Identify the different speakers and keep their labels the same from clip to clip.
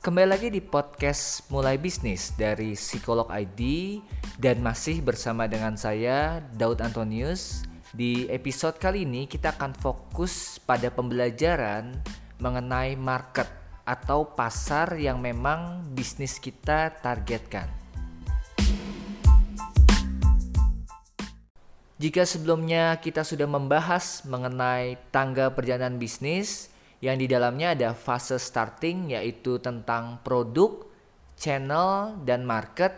Speaker 1: Kembali lagi di podcast Mulai Bisnis dari Psikolog ID dan masih bersama dengan saya Daud Antonius. Di episode kali ini kita akan fokus pada pembelajaran mengenai market atau pasar yang memang bisnis kita targetkan. Jika sebelumnya kita sudah membahas mengenai tangga perjalanan bisnis, yang di dalamnya ada fase starting yaitu tentang produk, channel, dan market,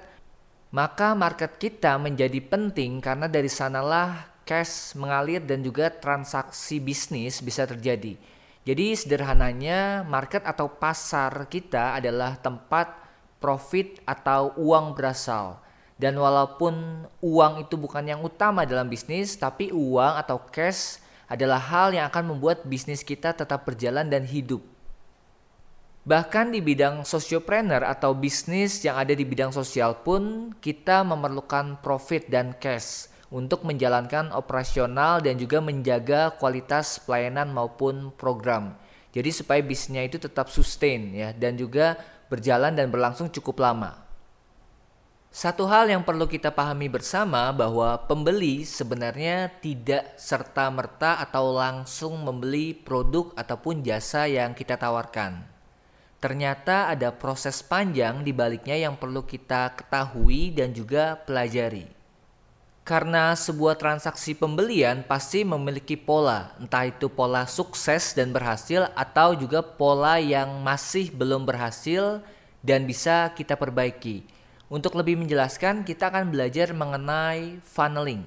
Speaker 1: maka market kita menjadi penting karena dari sanalah cash mengalir dan juga transaksi bisnis bisa terjadi. Jadi sederhananya market atau pasar kita adalah tempat profit atau uang berasal. Dan walaupun uang itu bukan yang utama dalam bisnis, tapi uang atau cash adalah hal yang akan membuat bisnis kita tetap berjalan dan hidup. Bahkan di bidang sosiopreneur atau bisnis yang ada di bidang sosial pun kita memerlukan profit dan cash untuk menjalankan operasional dan juga menjaga kualitas pelayanan maupun program. Jadi supaya bisnisnya itu tetap sustain ya dan juga berjalan dan berlangsung cukup lama. Satu hal yang perlu kita pahami bersama bahwa pembeli sebenarnya tidak serta-merta atau langsung membeli produk ataupun jasa yang kita tawarkan. Ternyata ada proses panjang di baliknya yang perlu kita ketahui dan juga pelajari. Karena sebuah transaksi pembelian pasti memiliki pola, entah itu pola sukses dan berhasil atau juga pola yang masih belum berhasil dan bisa kita perbaiki untuk lebih menjelaskan, kita akan belajar mengenai funneling.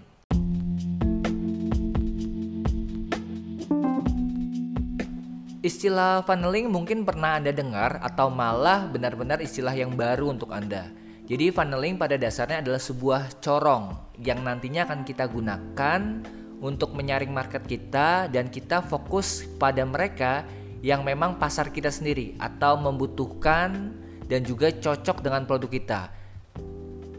Speaker 1: Istilah funneling mungkin pernah Anda dengar atau malah benar-benar istilah yang baru untuk Anda. Jadi funneling pada dasarnya adalah sebuah corong yang nantinya akan kita gunakan untuk menyaring market kita dan kita fokus pada mereka yang memang pasar kita sendiri atau membutuhkan dan juga cocok dengan produk kita.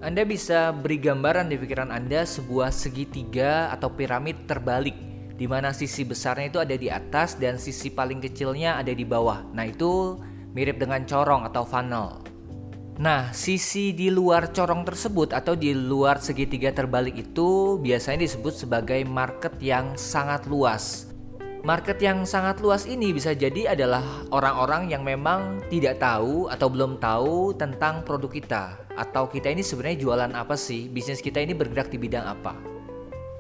Speaker 1: Anda bisa beri gambaran di pikiran Anda sebuah segitiga atau piramid terbalik di mana sisi besarnya itu ada di atas dan sisi paling kecilnya ada di bawah. Nah, itu mirip dengan corong atau funnel. Nah, sisi di luar corong tersebut atau di luar segitiga terbalik itu biasanya disebut sebagai market yang sangat luas. Market yang sangat luas ini bisa jadi adalah orang-orang yang memang tidak tahu atau belum tahu tentang produk kita atau kita ini sebenarnya jualan apa sih, bisnis kita ini bergerak di bidang apa.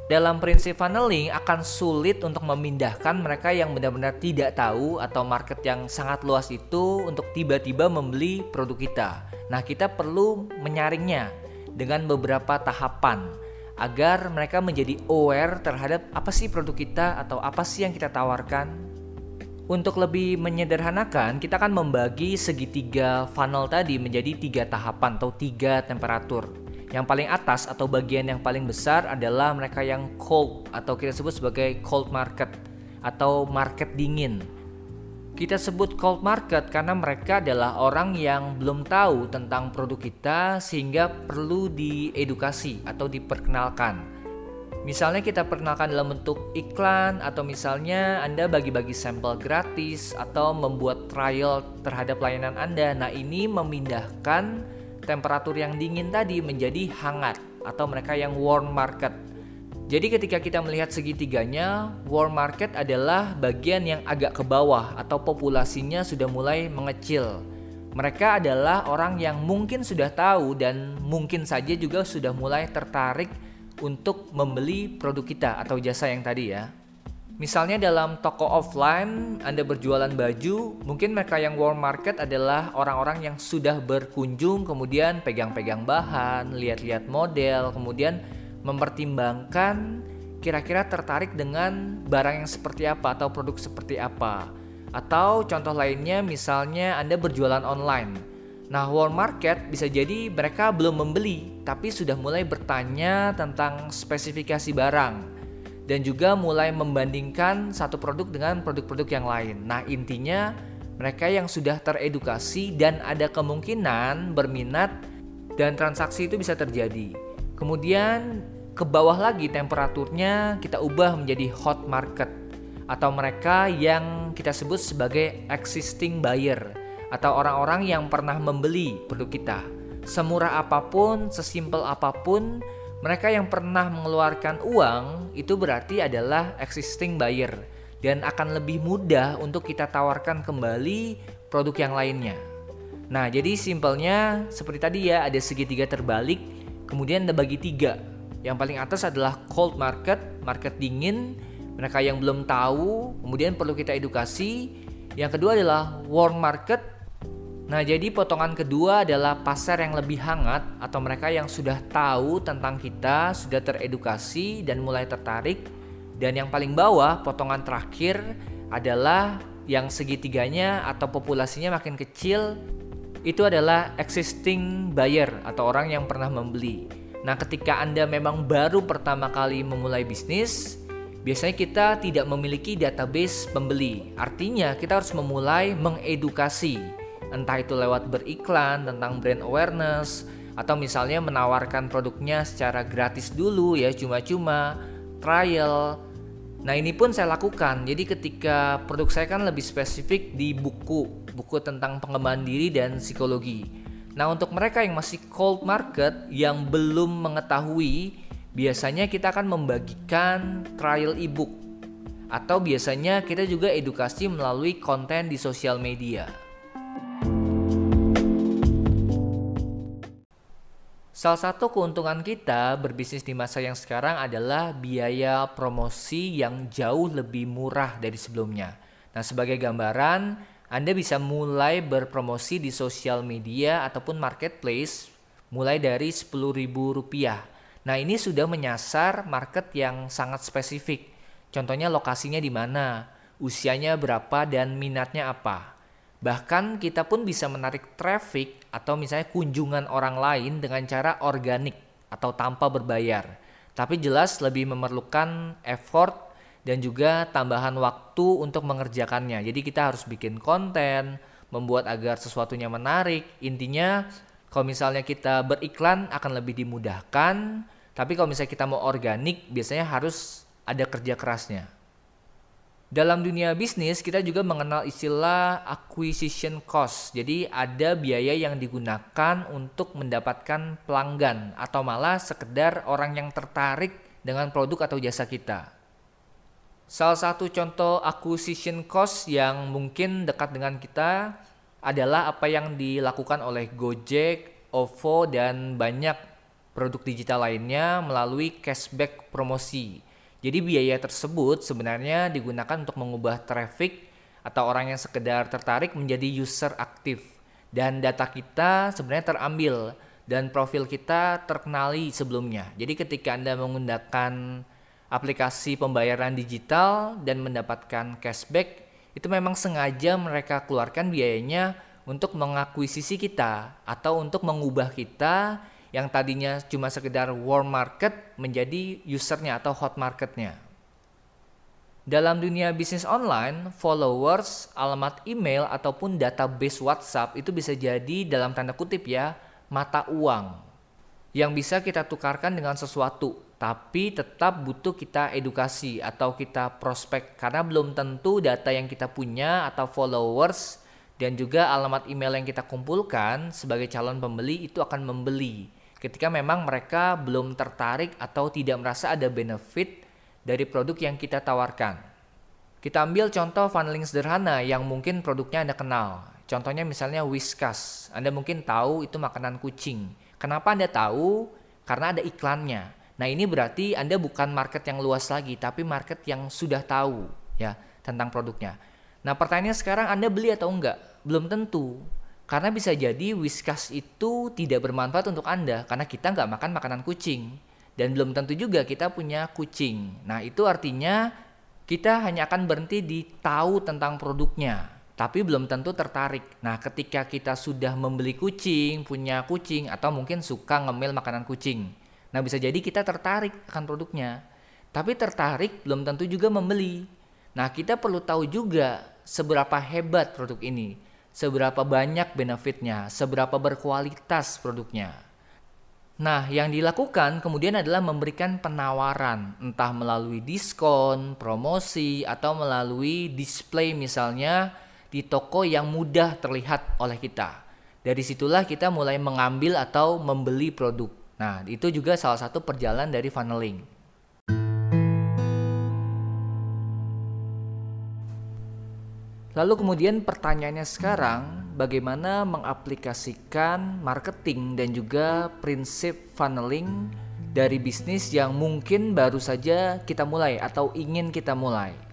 Speaker 1: Dalam prinsip funneling akan sulit untuk memindahkan mereka yang benar-benar tidak tahu atau market yang sangat luas itu untuk tiba-tiba membeli produk kita. Nah, kita perlu menyaringnya dengan beberapa tahapan agar mereka menjadi aware terhadap apa sih produk kita atau apa sih yang kita tawarkan. Untuk lebih menyederhanakan, kita akan membagi segitiga funnel tadi menjadi tiga tahapan atau tiga temperatur. Yang paling atas atau bagian yang paling besar adalah mereka yang cold atau kita sebut sebagai cold market atau market dingin kita sebut cold market karena mereka adalah orang yang belum tahu tentang produk kita sehingga perlu diedukasi atau diperkenalkan. Misalnya kita perkenalkan dalam bentuk iklan atau misalnya Anda bagi-bagi sampel gratis atau membuat trial terhadap layanan Anda. Nah, ini memindahkan temperatur yang dingin tadi menjadi hangat atau mereka yang warm market. Jadi ketika kita melihat segitiganya, warm market adalah bagian yang agak ke bawah atau populasinya sudah mulai mengecil. Mereka adalah orang yang mungkin sudah tahu dan mungkin saja juga sudah mulai tertarik untuk membeli produk kita atau jasa yang tadi ya. Misalnya dalam toko offline Anda berjualan baju, mungkin mereka yang warm market adalah orang-orang yang sudah berkunjung kemudian pegang-pegang bahan, lihat-lihat model, kemudian mempertimbangkan kira-kira tertarik dengan barang yang seperti apa atau produk seperti apa. Atau contoh lainnya misalnya Anda berjualan online. Nah, warm market bisa jadi mereka belum membeli, tapi sudah mulai bertanya tentang spesifikasi barang dan juga mulai membandingkan satu produk dengan produk-produk yang lain. Nah, intinya mereka yang sudah teredukasi dan ada kemungkinan berminat dan transaksi itu bisa terjadi. Kemudian ke bawah lagi temperaturnya kita ubah menjadi hot market atau mereka yang kita sebut sebagai existing buyer atau orang-orang yang pernah membeli produk kita. Semurah apa pun, sesimpel apa pun, mereka yang pernah mengeluarkan uang itu berarti adalah existing buyer dan akan lebih mudah untuk kita tawarkan kembali produk yang lainnya. Nah, jadi simpelnya seperti tadi ya, ada segitiga terbalik, kemudian ada bagi tiga. Yang paling atas adalah cold market, market dingin, mereka yang belum tahu, kemudian perlu kita edukasi. Yang kedua adalah warm market. Nah, jadi potongan kedua adalah pasar yang lebih hangat atau mereka yang sudah tahu tentang kita, sudah teredukasi dan mulai tertarik. Dan yang paling bawah, potongan terakhir adalah yang segitiganya atau populasinya makin kecil itu adalah existing buyer atau orang yang pernah membeli. Nah, ketika Anda memang baru pertama kali memulai bisnis, biasanya kita tidak memiliki database pembeli. Artinya, kita harus memulai mengedukasi, entah itu lewat beriklan tentang brand awareness atau misalnya menawarkan produknya secara gratis dulu ya, cuma-cuma trial Nah ini pun saya lakukan. Jadi ketika produk saya kan lebih spesifik di buku, buku tentang pengembangan diri dan psikologi. Nah untuk mereka yang masih cold market yang belum mengetahui, biasanya kita akan membagikan trial ebook atau biasanya kita juga edukasi melalui konten di sosial media. Salah satu keuntungan kita berbisnis di masa yang sekarang adalah biaya promosi yang jauh lebih murah dari sebelumnya. Nah, sebagai gambaran, Anda bisa mulai berpromosi di sosial media ataupun marketplace mulai dari Rp10.000. Nah, ini sudah menyasar market yang sangat spesifik. Contohnya lokasinya di mana, usianya berapa dan minatnya apa. Bahkan kita pun bisa menarik traffic atau misalnya kunjungan orang lain dengan cara organik atau tanpa berbayar. Tapi jelas lebih memerlukan effort dan juga tambahan waktu untuk mengerjakannya. Jadi kita harus bikin konten, membuat agar sesuatunya menarik. Intinya kalau misalnya kita beriklan akan lebih dimudahkan, tapi kalau misalnya kita mau organik biasanya harus ada kerja kerasnya. Dalam dunia bisnis kita juga mengenal istilah acquisition cost. Jadi ada biaya yang digunakan untuk mendapatkan pelanggan atau malah sekedar orang yang tertarik dengan produk atau jasa kita. Salah satu contoh acquisition cost yang mungkin dekat dengan kita adalah apa yang dilakukan oleh Gojek, OVO dan banyak produk digital lainnya melalui cashback promosi. Jadi biaya tersebut sebenarnya digunakan untuk mengubah traffic atau orang yang sekedar tertarik menjadi user aktif dan data kita sebenarnya terambil dan profil kita terkenali sebelumnya. Jadi ketika Anda menggunakan aplikasi pembayaran digital dan mendapatkan cashback, itu memang sengaja mereka keluarkan biayanya untuk mengakuisisi kita atau untuk mengubah kita yang tadinya cuma sekedar warm market menjadi usernya atau hot marketnya. Dalam dunia bisnis online, followers, alamat email, ataupun database WhatsApp itu bisa jadi dalam tanda kutip ya, mata uang yang bisa kita tukarkan dengan sesuatu, tapi tetap butuh kita edukasi atau kita prospek karena belum tentu data yang kita punya atau followers dan juga alamat email yang kita kumpulkan sebagai calon pembeli itu akan membeli ketika memang mereka belum tertarik atau tidak merasa ada benefit dari produk yang kita tawarkan. Kita ambil contoh funneling sederhana yang mungkin produknya Anda kenal. Contohnya misalnya Whiskas. Anda mungkin tahu itu makanan kucing. Kenapa Anda tahu? Karena ada iklannya. Nah, ini berarti Anda bukan market yang luas lagi, tapi market yang sudah tahu ya tentang produknya. Nah, pertanyaannya sekarang Anda beli atau enggak? Belum tentu. Karena bisa jadi Whiskas itu tidak bermanfaat untuk Anda karena kita nggak makan makanan kucing. Dan belum tentu juga kita punya kucing. Nah itu artinya kita hanya akan berhenti di tahu tentang produknya. Tapi belum tentu tertarik. Nah ketika kita sudah membeli kucing, punya kucing, atau mungkin suka ngemil makanan kucing. Nah bisa jadi kita tertarik akan produknya. Tapi tertarik belum tentu juga membeli. Nah kita perlu tahu juga seberapa hebat produk ini seberapa banyak benefitnya, seberapa berkualitas produknya. Nah, yang dilakukan kemudian adalah memberikan penawaran, entah melalui diskon, promosi, atau melalui display misalnya di toko yang mudah terlihat oleh kita. Dari situlah kita mulai mengambil atau membeli produk. Nah, itu juga salah satu perjalanan dari funneling. Lalu kemudian pertanyaannya sekarang, bagaimana mengaplikasikan marketing dan juga prinsip funneling dari bisnis yang mungkin baru saja kita mulai atau ingin kita mulai.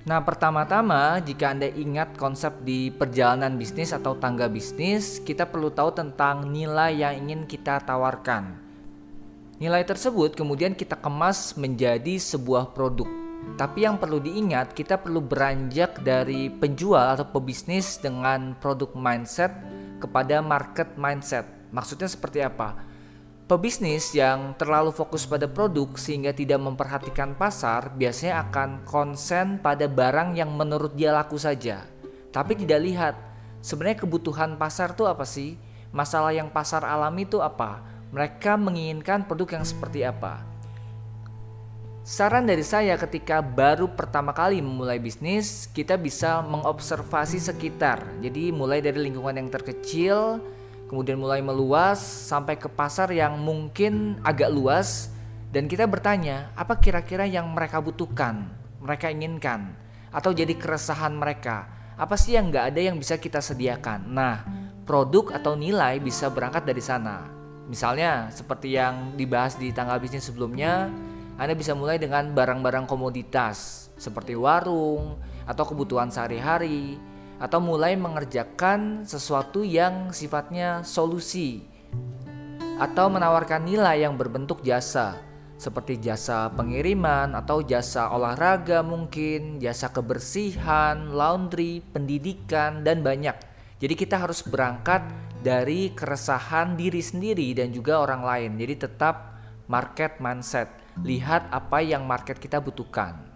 Speaker 1: Nah, pertama-tama, jika Anda ingat konsep di perjalanan bisnis atau tangga bisnis, kita perlu tahu tentang nilai yang ingin kita tawarkan. Nilai tersebut kemudian kita kemas menjadi sebuah produk. Tapi yang perlu diingat, kita perlu beranjak dari penjual atau pebisnis dengan produk mindset kepada market mindset. Maksudnya seperti apa? Pebisnis yang terlalu fokus pada produk sehingga tidak memperhatikan pasar biasanya akan konsen pada barang yang menurut dia laku saja, tapi tidak lihat sebenarnya kebutuhan pasar itu apa sih? Masalah yang pasar alami itu apa? Mereka menginginkan produk yang seperti apa? Saran dari saya ketika baru pertama kali memulai bisnis, kita bisa mengobservasi sekitar. Jadi mulai dari lingkungan yang terkecil, kemudian mulai meluas sampai ke pasar yang mungkin agak luas dan kita bertanya apa kira-kira yang mereka butuhkan, mereka inginkan atau jadi keresahan mereka. Apa sih yang nggak ada yang bisa kita sediakan? Nah, produk atau nilai bisa berangkat dari sana. Misalnya seperti yang dibahas di tanggal bisnis sebelumnya, Anda bisa mulai dengan barang-barang komoditas seperti warung atau kebutuhan sehari-hari atau mulai mengerjakan sesuatu yang sifatnya solusi atau menawarkan nilai yang berbentuk jasa seperti jasa pengiriman atau jasa olahraga mungkin, jasa kebersihan, laundry, pendidikan dan banyak. Jadi kita harus berangkat dari keresahan diri sendiri dan juga orang lain. Jadi tetap market mindset. Lihat apa yang market kita butuhkan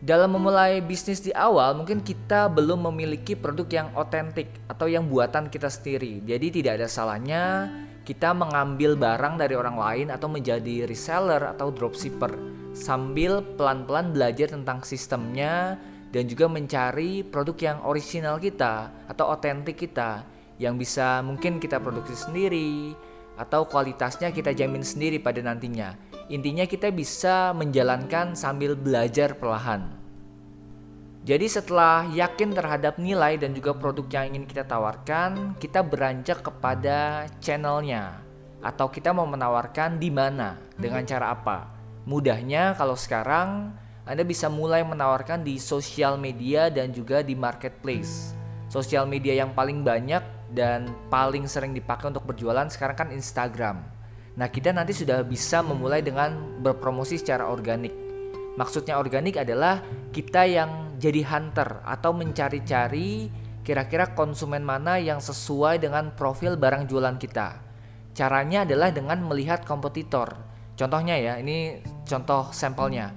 Speaker 1: dalam memulai bisnis di awal mungkin kita belum memiliki produk yang otentik atau yang buatan kita sendiri. Jadi tidak ada salahnya kita mengambil barang dari orang lain atau menjadi reseller atau dropshipper sambil pelan-pelan belajar tentang sistemnya dan juga mencari produk yang original kita atau otentik kita yang bisa mungkin kita produksi sendiri atau kualitasnya kita jamin sendiri pada nantinya. Intinya kita bisa menjalankan sambil belajar perlahan. Jadi setelah yakin terhadap nilai dan juga produk yang ingin kita tawarkan, kita beranjak kepada channelnya atau kita mau menawarkan di mana, dengan cara apa. Mudahnya kalau sekarang Anda bisa mulai menawarkan di sosial media dan juga di marketplace. Sosial media yang paling banyak dan paling sering dipakai untuk berjualan sekarang kan Instagram. Nah, kita nanti sudah bisa memulai dengan berpromosi secara organik. Maksudnya organik adalah kita yang jadi hunter atau mencari-cari kira-kira konsumen mana yang sesuai dengan profil barang jualan kita. Caranya adalah dengan melihat kompetitor. Contohnya ya, ini contoh sampelnya.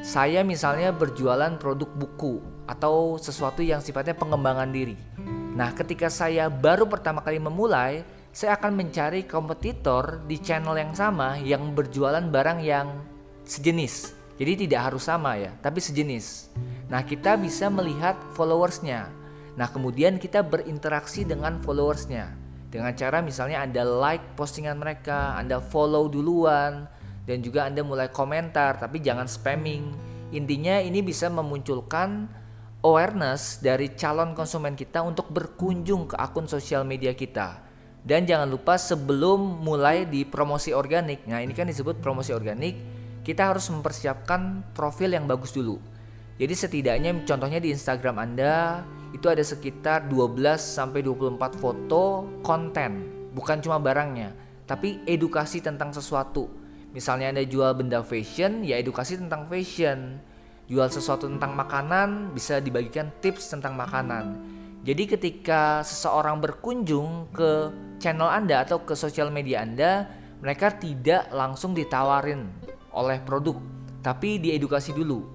Speaker 1: Saya misalnya berjualan produk buku atau sesuatu yang sifatnya pengembangan diri. Nah, ketika saya baru pertama kali memulai, saya akan mencari kompetitor di channel yang sama yang berjualan barang yang sejenis. Jadi tidak harus sama ya, tapi sejenis. Nah kita bisa melihat followersnya. Nah kemudian kita berinteraksi dengan followersnya. Dengan cara misalnya Anda like postingan mereka, Anda follow duluan, dan juga Anda mulai komentar, tapi jangan spamming. Intinya ini bisa memunculkan awareness dari calon konsumen kita untuk berkunjung ke akun sosial media kita dan jangan lupa sebelum mulai di promosi organik, nah ini kan disebut promosi organik, kita harus mempersiapkan profil yang bagus dulu. Jadi setidaknya contohnya di Instagram Anda itu ada sekitar 12 sampai 24 foto konten, bukan cuma barangnya, tapi edukasi tentang sesuatu. Misalnya Anda jual benda fashion, ya edukasi tentang fashion. Jual sesuatu tentang makanan, bisa dibagikan tips tentang makanan. Jadi ketika seseorang berkunjung ke channel Anda atau ke sosial media Anda, mereka tidak langsung ditawarin oleh produk, tapi diedukasi dulu.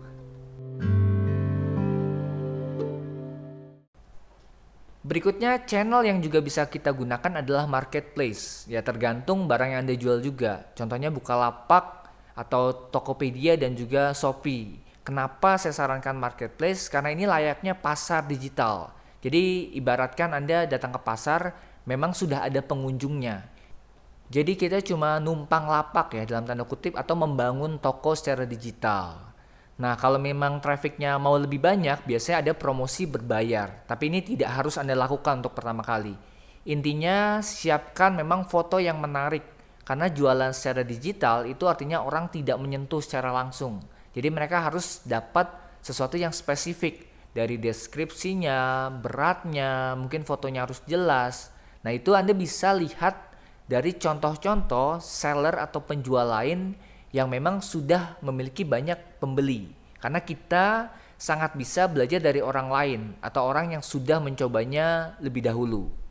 Speaker 1: Berikutnya channel yang juga bisa kita gunakan adalah marketplace. Ya tergantung barang yang Anda jual juga. Contohnya Bukalapak atau Tokopedia dan juga Shopee. Kenapa saya sarankan marketplace? Karena ini layaknya pasar digital. Jadi ibaratkan Anda datang ke pasar, memang sudah ada pengunjungnya. Jadi kita cuma numpang lapak ya dalam tanda kutip atau membangun toko secara digital. Nah kalau memang trafficnya mau lebih banyak, biasanya ada promosi berbayar. Tapi ini tidak harus Anda lakukan untuk pertama kali. Intinya siapkan memang foto yang menarik. Karena jualan secara digital itu artinya orang tidak menyentuh secara langsung jadi mereka harus dapat sesuatu yang spesifik dari deskripsinya, beratnya, mungkin fotonya harus jelas. Nah, itu Anda bisa lihat dari contoh-contoh seller atau penjual lain yang memang sudah memiliki banyak pembeli. Karena kita sangat bisa belajar dari orang lain atau orang yang sudah mencobanya lebih dahulu.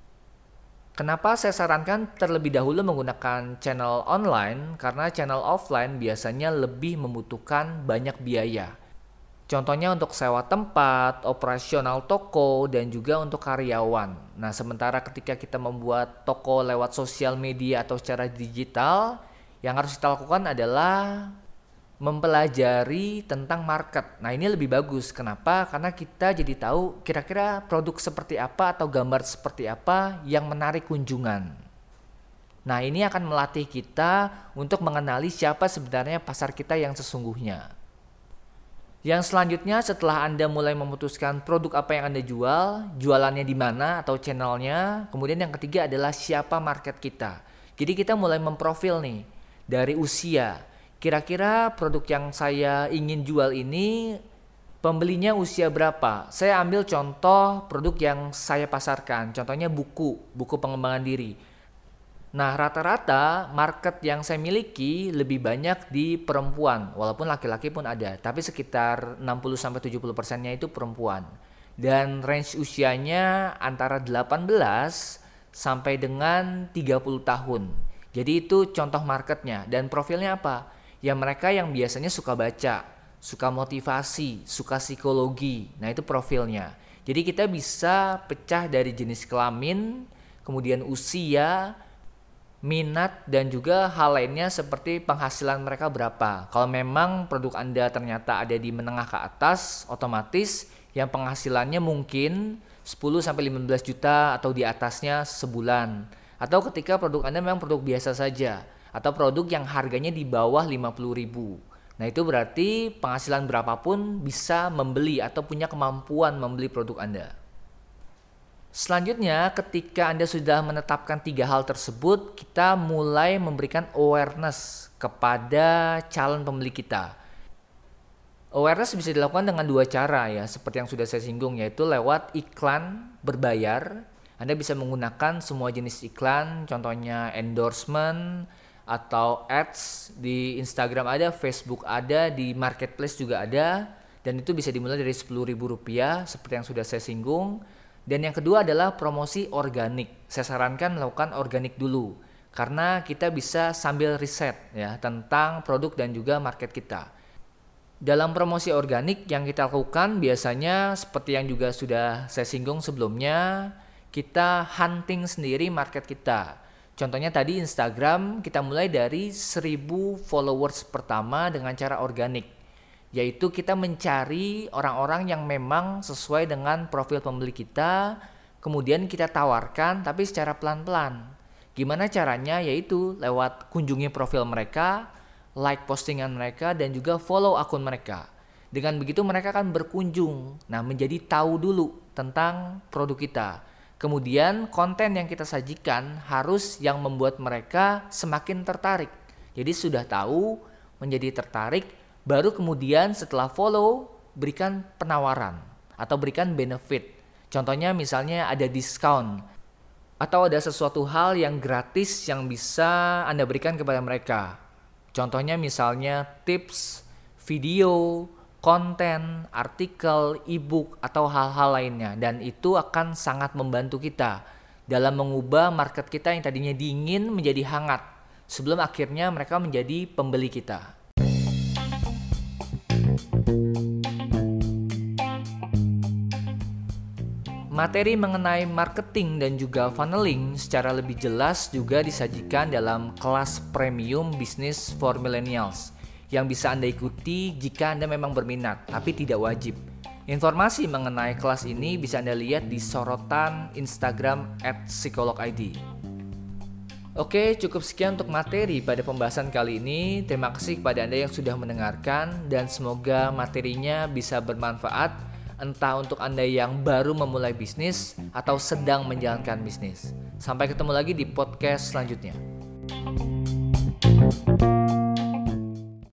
Speaker 1: Kenapa saya sarankan terlebih dahulu menggunakan channel online? Karena channel offline biasanya lebih membutuhkan banyak biaya. Contohnya untuk sewa tempat, operasional toko, dan juga untuk karyawan. Nah, sementara ketika kita membuat toko lewat sosial media atau secara digital, yang harus kita lakukan adalah mempelajari tentang market. Nah, ini lebih bagus. Kenapa? Karena kita jadi tahu kira-kira produk seperti apa atau gambar seperti apa yang menarik kunjungan. Nah, ini akan melatih kita untuk mengenali siapa sebenarnya pasar kita yang sesungguhnya. Yang selanjutnya setelah Anda mulai memutuskan produk apa yang Anda jual, jualannya di mana atau channelnya, kemudian yang ketiga adalah siapa market kita. Jadi kita mulai memprofil nih dari usia, kira-kira produk yang saya ingin jual ini pembelinya usia berapa? Saya ambil contoh produk yang saya pasarkan, contohnya buku, buku pengembangan diri. Nah, rata-rata market yang saya miliki lebih banyak di perempuan, walaupun laki-laki pun ada, tapi sekitar 60-70 persennya itu perempuan. Dan range usianya antara 18 sampai dengan 30 tahun. Jadi itu contoh marketnya dan profilnya apa? Ya mereka yang biasanya suka baca, suka motivasi, suka psikologi. Nah, itu profilnya. Jadi kita bisa pecah dari jenis kelamin, kemudian usia, minat dan juga hal lainnya seperti penghasilan mereka berapa. Kalau memang produk Anda ternyata ada di menengah ke atas, otomatis yang penghasilannya mungkin 10 sampai 15 juta atau di atasnya sebulan. Atau ketika produk Anda memang produk biasa saja atau produk yang harganya di bawah 50.000. Nah, itu berarti penghasilan berapapun bisa membeli atau punya kemampuan membeli produk Anda. Selanjutnya, ketika Anda sudah menetapkan tiga hal tersebut, kita mulai memberikan awareness kepada calon pembeli kita. Awareness bisa dilakukan dengan dua cara ya, seperti yang sudah saya singgung yaitu lewat iklan berbayar. Anda bisa menggunakan semua jenis iklan, contohnya endorsement, atau ads di Instagram ada, Facebook ada, di marketplace juga ada dan itu bisa dimulai dari Rp10.000 seperti yang sudah saya singgung. Dan yang kedua adalah promosi organik. Saya sarankan melakukan organik dulu karena kita bisa sambil riset ya tentang produk dan juga market kita. Dalam promosi organik yang kita lakukan biasanya seperti yang juga sudah saya singgung sebelumnya, kita hunting sendiri market kita Contohnya tadi Instagram kita mulai dari 1000 followers pertama dengan cara organik. Yaitu kita mencari orang-orang yang memang sesuai dengan profil pembeli kita, kemudian kita tawarkan tapi secara pelan-pelan. Gimana caranya? Yaitu lewat kunjungi profil mereka, like postingan mereka dan juga follow akun mereka. Dengan begitu mereka akan berkunjung, nah menjadi tahu dulu tentang produk kita Kemudian konten yang kita sajikan harus yang membuat mereka semakin tertarik. Jadi sudah tahu menjadi tertarik, baru kemudian setelah follow berikan penawaran atau berikan benefit. Contohnya misalnya ada diskon atau ada sesuatu hal yang gratis yang bisa Anda berikan kepada mereka. Contohnya misalnya tips, video, konten, artikel, e-book, atau hal-hal lainnya. Dan itu akan sangat membantu kita dalam mengubah market kita yang tadinya dingin menjadi hangat sebelum akhirnya mereka menjadi pembeli kita. Materi mengenai marketing dan juga funneling secara lebih jelas juga disajikan dalam kelas premium bisnis for millennials yang bisa Anda ikuti jika Anda memang berminat, tapi tidak wajib. Informasi mengenai kelas ini bisa Anda lihat di sorotan Instagram @psikologid. Oke, cukup sekian untuk materi pada pembahasan kali ini. Terima kasih kepada Anda yang sudah mendengarkan dan semoga materinya bisa bermanfaat entah untuk Anda yang baru memulai bisnis atau sedang menjalankan bisnis. Sampai ketemu lagi di podcast selanjutnya.